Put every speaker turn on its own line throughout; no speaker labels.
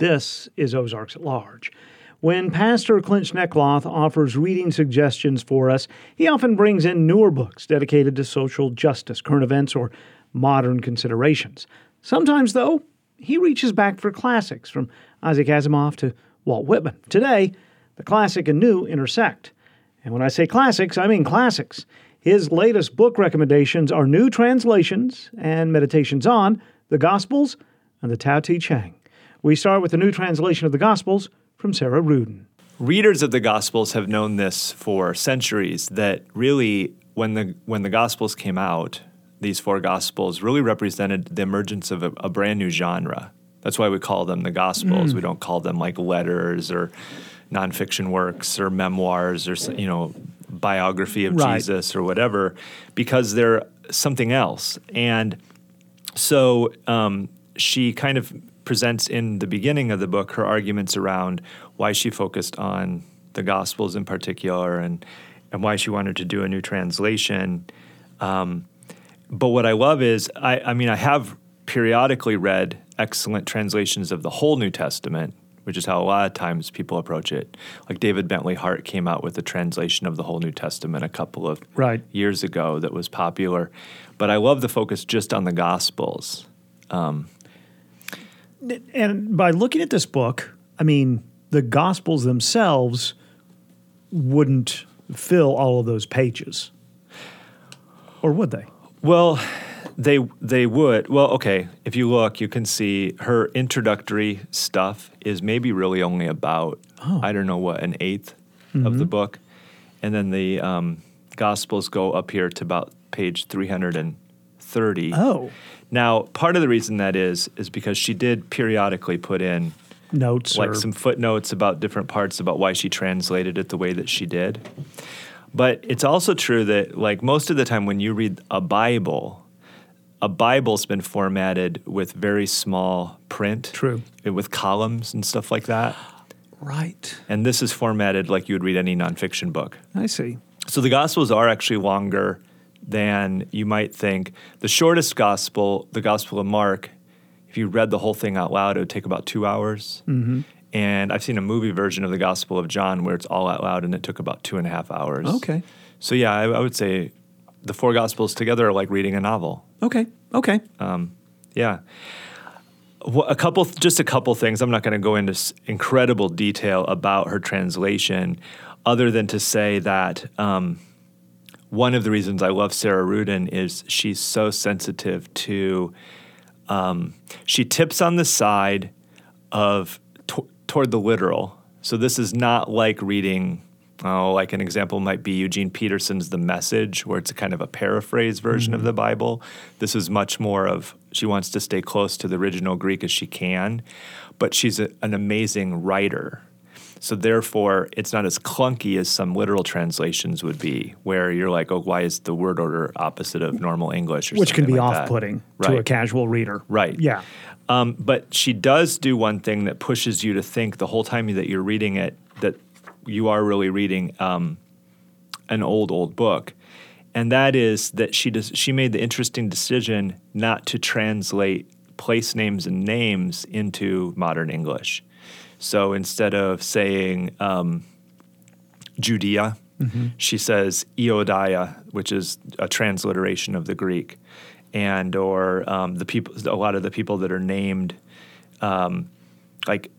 This is Ozarks at Large. When Pastor Clint Schnekloth offers reading suggestions for us, he often brings in newer books dedicated to social justice, current events, or modern considerations. Sometimes, though, he reaches back for classics from Isaac Asimov to Walt Whitman. Today, the classic and new intersect. And when I say classics, I mean classics. His latest book recommendations are new translations and meditations on the Gospels and the Tao Te Ching. We start with a new translation of the Gospels from Sarah Ruden.
Readers of the Gospels have known this for centuries that really when the when the Gospels came out, these four Gospels really represented the emergence of a, a brand new genre. That's why we call them the Gospels. Mm. We don't call them like letters or nonfiction works or memoirs or you know biography of right. Jesus or whatever, because they're something else. And so um, she kind of presents in the beginning of the book her arguments around why she focused on the Gospels in particular and and why she wanted to do a new translation. Um, but what I love is, I, I mean, I have periodically read excellent translations of the whole New Testament, which is how a lot of times people approach it. Like David Bentley Hart came out with a translation of the whole New Testament a couple of
right.
years ago that was popular. But I love the focus just on the Gospels. Um,
and by looking at this book, I mean, the Gospels themselves wouldn't fill all of those pages. Or would they?
Well, they they would. Well, okay. If you look, you can see her introductory stuff is maybe really only about oh. I don't know what an 8th mm-hmm. of the mm-hmm. book, and then the um, Gospels go up here to about page three hundred and thirty.
Oh.
Now, part of the reason that is is because she did periodically put in
notes,
like some footnotes about different parts about why she translated it the way that she did. But it's also true that, like most of the time, when you read a Bible, a Bible's been formatted with very small print.
True.
With columns and stuff like that.
Right.
And this is formatted like you would read any nonfiction book.
I see.
So the Gospels are actually longer than you might think. The shortest Gospel, the Gospel of Mark, if you read the whole thing out loud, it would take about two hours.
Mm-hmm.
And I've seen a movie version of the Gospel of John where it's all out loud and it took about two and a half hours.
Okay.
So yeah, I, I would say the four Gospels together are like reading a novel.
Okay. Okay.
Um, yeah. A couple, just a couple things. I'm not going to go into incredible detail about her translation, other than to say that um, one of the reasons I love Sarah Ruden is she's so sensitive to. Um, she tips on the side of t- toward the literal. So this is not like reading Oh, like an example might be Eugene Peterson's The Message, where it's a kind of a paraphrase version mm-hmm. of the Bible. This is much more of she wants to stay close to the original Greek as she can, but she's a, an amazing writer. So therefore, it's not as clunky as some literal translations would be, where you're like, oh, why is the word order opposite of normal English?
Which can be
like
off-putting to a casual reader.
Right.
Yeah.
Um, but she does do one thing that pushes you to think the whole time that you're reading it that you are really reading um, an old old book, and that is that she does she made the interesting decision not to translate place names and names into modern English. So instead of saying um, Judea, mm-hmm. she says Eodia, which is a transliteration of the Greek, and or um, the people a lot of the people that are named um, like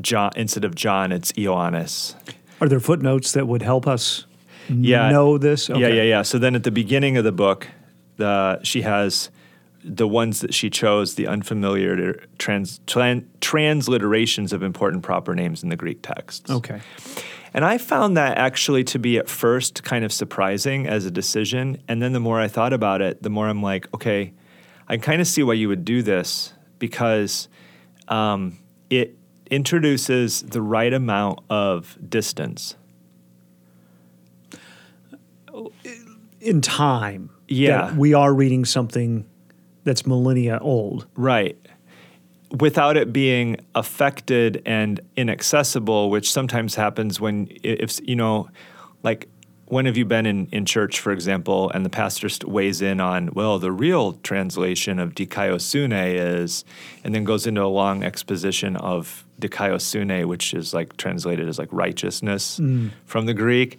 John instead of John, it's Ioannis.
Are there footnotes that would help us yeah, know this?
Okay. Yeah, yeah, yeah. So then at the beginning of the book, the she has the ones that she chose, the unfamiliar trans, tran, transliterations of important proper names in the Greek texts.
Okay.
And I found that actually to be at first kind of surprising as a decision. And then the more I thought about it, the more I'm like, okay, I kind of see why you would do this because um, it introduces the right amount of distance
in time.
Yeah.
we are reading something that's millennia old.
Right. Without it being affected and inaccessible, which sometimes happens when, if, you know, like when have you been in, in church, for example, and the pastor st- weighs in on, well, the real translation of dikaiosune is, and then goes into a long exposition of dikaiosune, which is like translated as like righteousness mm. from the Greek.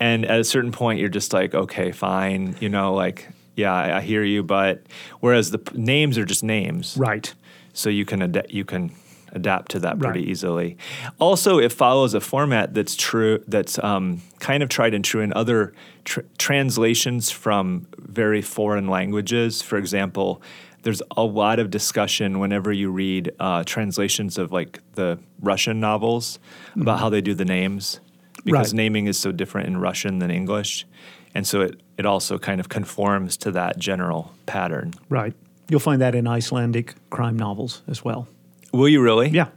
And at a certain point, you're just like, okay, fine, you know, like, yeah, I, I hear you, but whereas the p- names are just names,
Right.
so you can ad- you can adapt to that pretty
Right.
easily. Also, it follows a format that's true that's um, kind of tried and true in other tr- translations from very foreign languages. For example, there's a lot of discussion whenever you read uh, translations of like the Russian novels about how they do the names because
Right.
naming is so different in Russian than English. And so it, it also kind of conforms to that general pattern.
Right. You'll find that in Icelandic crime novels as well.
Will you really?
Yeah.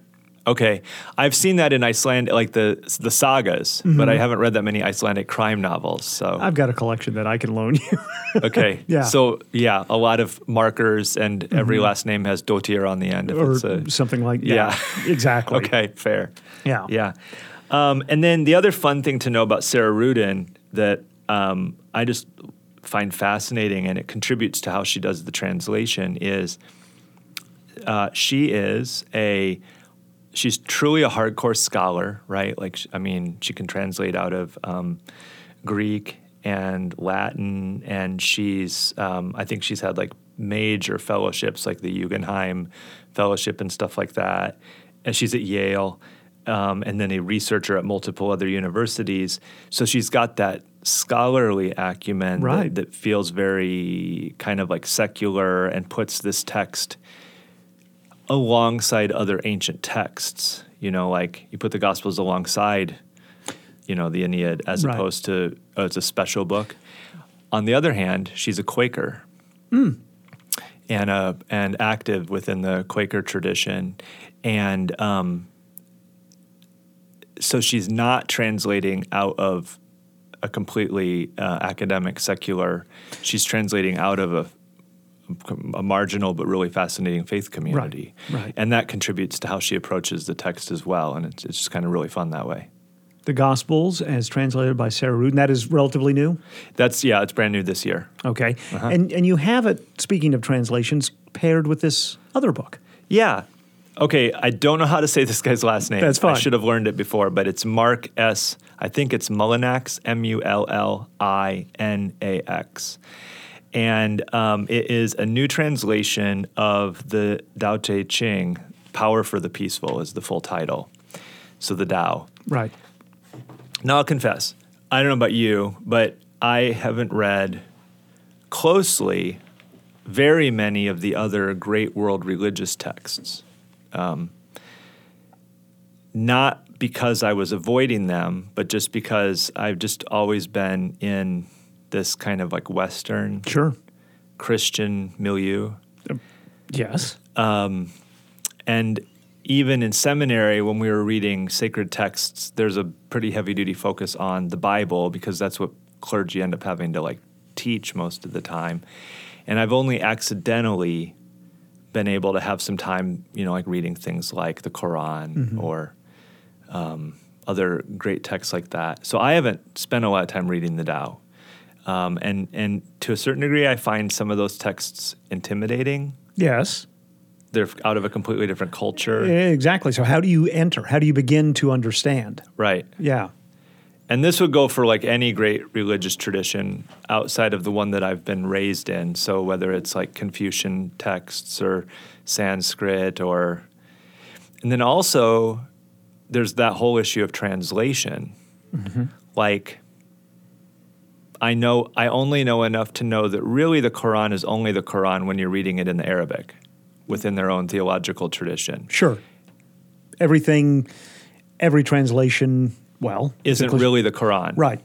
Okay, I've seen that in Iceland, like the the sagas, but I mm-hmm. haven't read that many Icelandic crime novels. So
I've got a collection that I can loan you.
okay,
Yeah.
So yeah, a lot of markers, and every mm-hmm. last name has dotir on the end. If
or
it's a,
something like yeah,
Yeah.
exactly.
okay, fair.
Yeah.
Yeah. Um, and then the other fun thing to know about Sarah Ruden that um, I just find fascinating and it contributes to how she does the translation is uh, she is a she's truly a hardcore scholar, right? Like I mean, she can translate out of um, Greek and Latin, and she's um, I think she's had like major fellowships like the Guggenheim Fellowship and stuff like that, and she's at Yale. Um, and then a researcher at multiple other universities. So she's got that scholarly acumen that-
Right.
that feels very kind of like secular and puts this text alongside other ancient texts. You know, like you put the Gospels alongside, you know, the Aeneid as
Right.
opposed to oh, it's a special book. On the other hand, she's a Quaker. And, uh, and active within the Quaker tradition. And um, so she's not translating out of a completely uh, academic secular. She's translating out of a, a marginal but really fascinating faith community,
right.
And that contributes to how she approaches the text as well. And it's, it's just kind of really fun that way.
The Gospels, as translated by Sarah Ruden, that is relatively new.
That's yeah, it's brand new this year.
Okay,
Uh-huh.
and and you have it. Speaking of translations, paired with this other book.
Yeah. Okay, I don't know how to say this guy's last name.
That's fine.
I should have learned it before, but it's Marc S. I think it's Mullinax, M U L L I N A X. And um, it is a new translation of the Tao Te Ching, Power for the Peaceful is the full title. So the Tao.
Right.
Now I'll confess, I don't know about you, but I haven't read closely very many of the other great world religious texts. Um, not because I was avoiding them, but just because I've just always been in this kind of like Western
Sure.
Christian milieu.
Yes.
And even in seminary, when we were reading sacred texts, there's a pretty heavy duty focus on the Bible because that's what clergy end up having to like teach most of the time. And I've only accidentally been able to have some time, you know, like reading things like the Quran or um, other great texts like that. So I haven't spent a lot of time reading the Tao. Um, and, and to a certain degree, I find some of those texts intimidating.
Yes.
They're out of a completely different culture.
Exactly. So how do you enter? How do you begin to understand?
Right.
Yeah.
And this would go for like any great religious tradition outside of the one that I've been raised in. So whether it's like Confucian texts or Sanskrit or and then also there's that whole issue of translation. Mm-hmm. Like I know I only know enough to know that really the Quran is only the Quran when you're reading it in the Arabic within their own theological tradition.
Sure. Everything, every translation, well,
Isn't really the Quran.
right.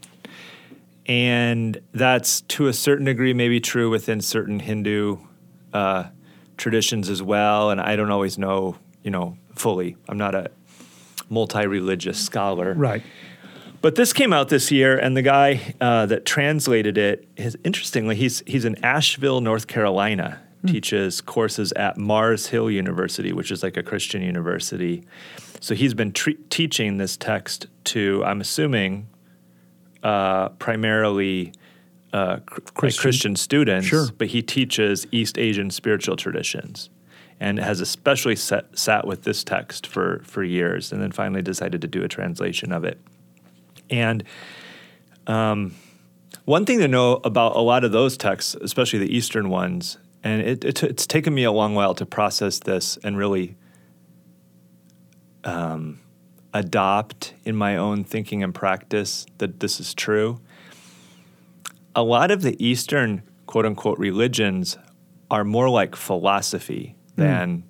and that's to a certain degree maybe true within certain Hindu uh, traditions as well. And I don't always know, you know, fully. I'm not a multi-religious scholar,
Right.
But this came out this year, and the guy uh, that translated it is interestingly he's he's in Asheville, North Carolina. Teaches courses at Mars Hill University, which is like a Christian university. So he's been tre- teaching this text to, I'm assuming, uh, primarily uh, cr-
Christian.
Christian students,
Sure.
but he teaches East Asian spiritual traditions, and has especially sat, sat with this text for for years, and then finally decided to do a translation of it. And um, one thing to know about a lot of those texts, especially the Eastern ones, and it, it, it's taken me a long while to process this and really um, adopt in my own thinking and practice that this is true. A lot of the Eastern quote unquote religions are more like philosophy than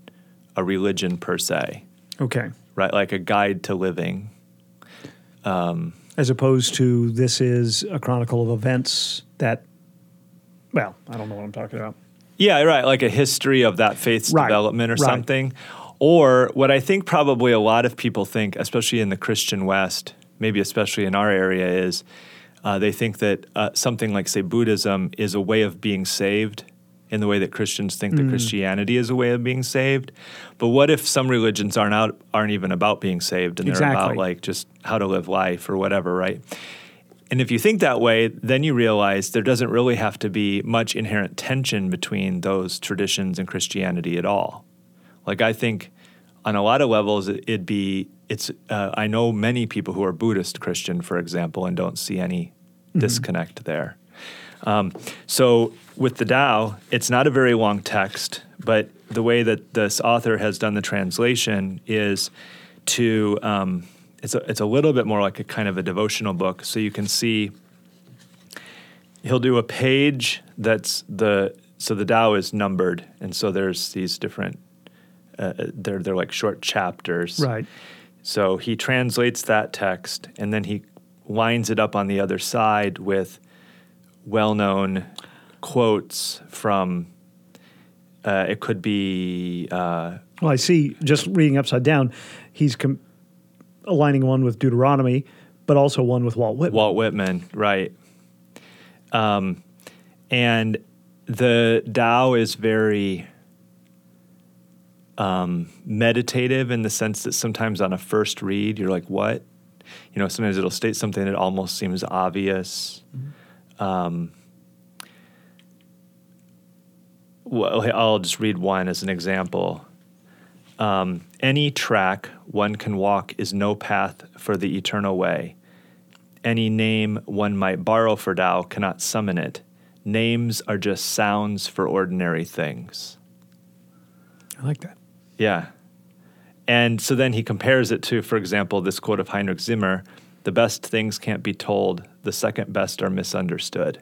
a religion per se,
Okay.
right? Like a guide to living.
As opposed to this is a chronicle of events that, well, I don't know what I'm talking about.
Yeah, right. Like a history of that faith's
Right,
development or
right.
something. Or what I think probably a lot of people think, especially in the Christian West, maybe especially in our area, is uh, they think that uh, something like, say, Buddhism is a way of being saved in the way that Christians think
Mm.
that Christianity is a way of being saved. But what if some religions aren't out, aren't even about being saved and they're about like just how to live life or whatever, right? And if you think that way, then you realize there doesn't really have to be much inherent tension between those traditions and Christianity at all. Like I think on a lot of levels, it- it'd be it's. Uh, I know many people who are Buddhist Christian, for example, and don't see any disconnect there. Um, so with the Tao, it's not a very long text, but the way that this author has done the translation is to um, it's a, it's a little bit more like a kind of a devotional book. So you can see he'll do a page that's the so the Tao is numbered, and so there's these different uh, they're they're like short chapters.
Right.
So he translates that text and then he lines it up on the other side with well known quotes from, uh, it could be, uh,
Well, I see, just reading upside down, he's com- aligning one with Deuteronomy, but also one with Walt Whitman.
Walt Whitman, right. Um, and the Tao is very um, meditative in the sense that sometimes on a first read, you're like, what? You know, sometimes it'll state something that almost seems obvious. Um, well, I'll just read one as an example. Um, any track one can walk is no path for the eternal way. Any name one might borrow for Tao cannot summon it. Names are just sounds for ordinary things.
I like that.
Yeah. And so then he compares it to, for example, this quote of Heinrich Zimmer the best things can't be told, the second best are misunderstood.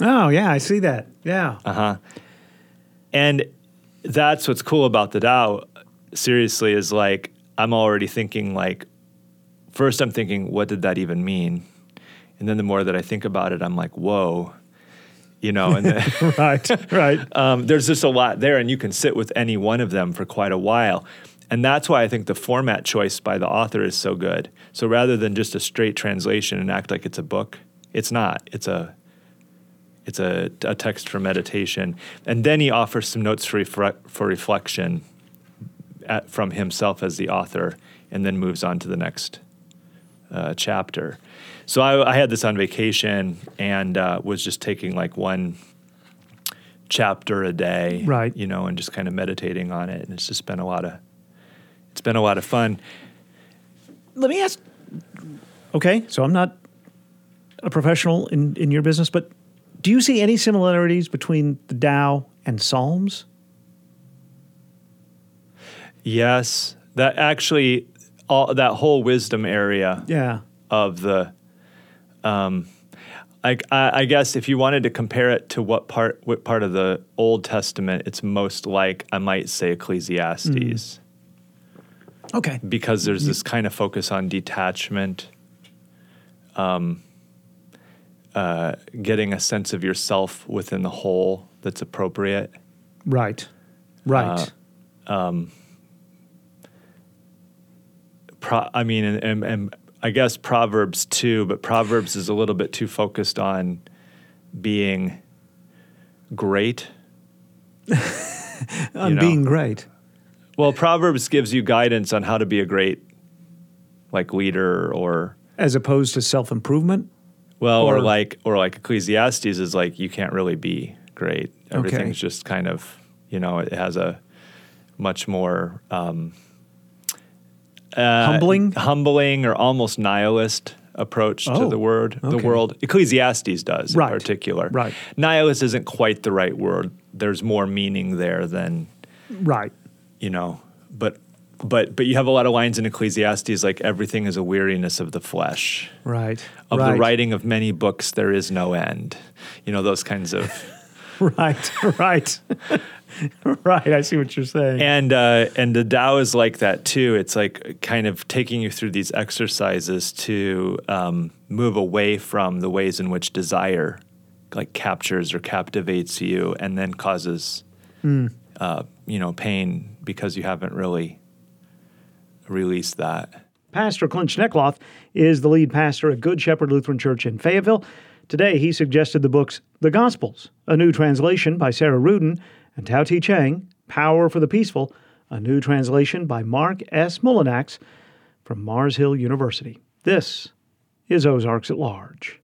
Oh, yeah, I see that. Yeah.
Uh huh. And that's what's cool about the Tao, seriously, is like, I'm already thinking, like, first I'm thinking, what did that even mean? And then the more that I think about it, I'm like, whoa. You know, and then,
right, right.
um, there's just a lot there, and you can sit with any one of them for quite a while. And that's why I think the format choice by the author is so good. So rather than just a straight translation and act like it's a book, it's not. It's a it's a, a text for meditation. And then he offers some notes for, refre- for reflection at, from himself as the author, and then moves on to the next uh, chapter. So I, I had this on vacation and uh, was just taking like one chapter a day,
Right.
You know, and just kind of meditating on it. And it's just been a lot of it's been a lot of fun.
Let me ask. Okay, so I'm not a professional in, in your business, but do you see any similarities between the Tao and Psalms?
Yes, that actually all that whole wisdom area
Yeah.
of the um I, I guess if you wanted to compare it to what part what part of the Old Testament, it's most like I might say Ecclesiastes
Okay.
because there's this kind of focus on detachment, um, uh, getting a sense of yourself within the whole that's appropriate.
Right. Right.
Pro, I mean, and, and, and I guess Proverbs too, but Proverbs is a little bit too focused on being great.
On
know.
being great.
Well, Proverbs gives you guidance on how to be a great, like leader or
as opposed to self improvement.
Well, or,
Or-
like or like Ecclesiastes is like you can't really be great. Everything's just kind of you know it has a much more um, uh,
Humbling?
humbling or almost nihilist approach to
Oh,
the word the world. Ecclesiastes does
Right,
in particular.
right.
Nihilist isn't quite the right word. There's more meaning there than
Right.
you know, but but but you have a lot of lines in Ecclesiastes like everything is a weariness of the flesh.
Right.
Of
right.
the writing of many books there is no end. You know, those kinds of
Right. Right. right. I see what you're saying.
and uh, and the Tao is like that too. It's like kind of taking you through these exercises to um, move away from the ways in which desire like captures or captivates you, and then causes uh, you know pain because you haven't really released that.
Pastor Clint Schnekloth is the lead pastor at Good Shepherd Lutheran Church in Fayetteville. Today, he suggested the books The Gospels, a new translation by Sarah Ruden, and Tao Te Ching, Power for the Peaceful, a new translation by Marc S. Mullinax from Mars Hill University. This is Ozarks at Large.